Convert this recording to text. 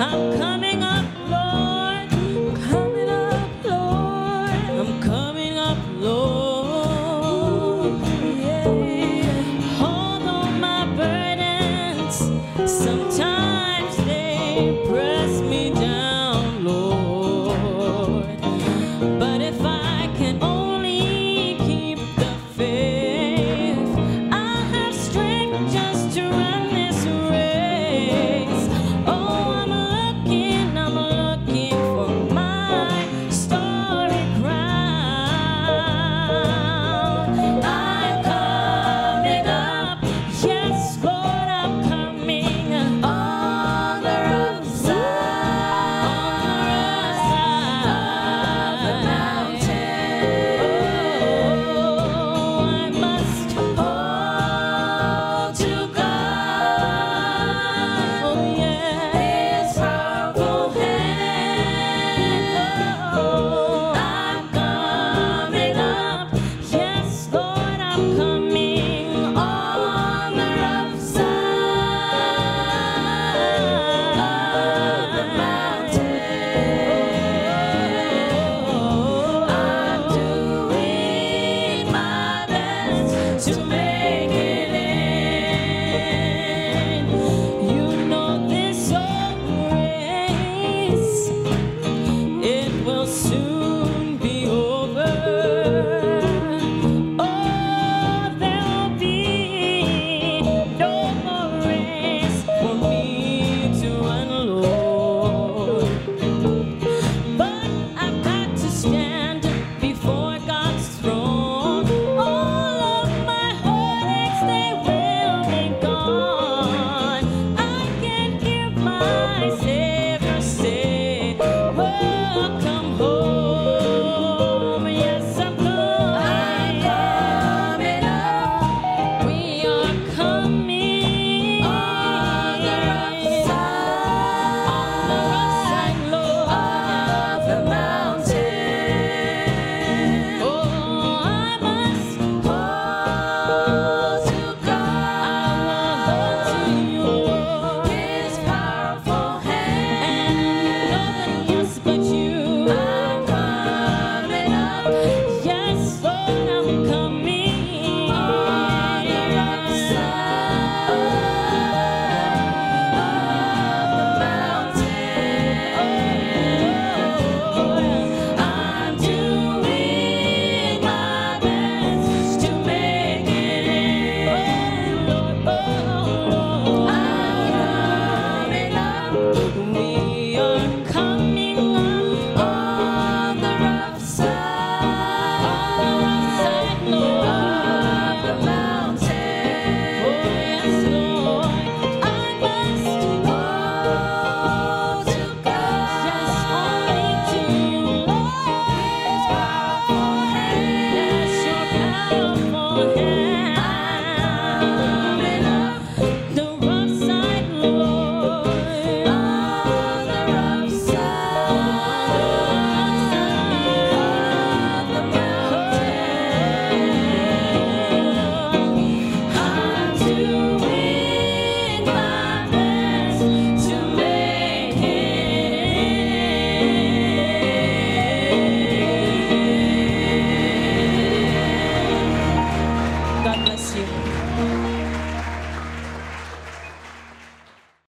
I'm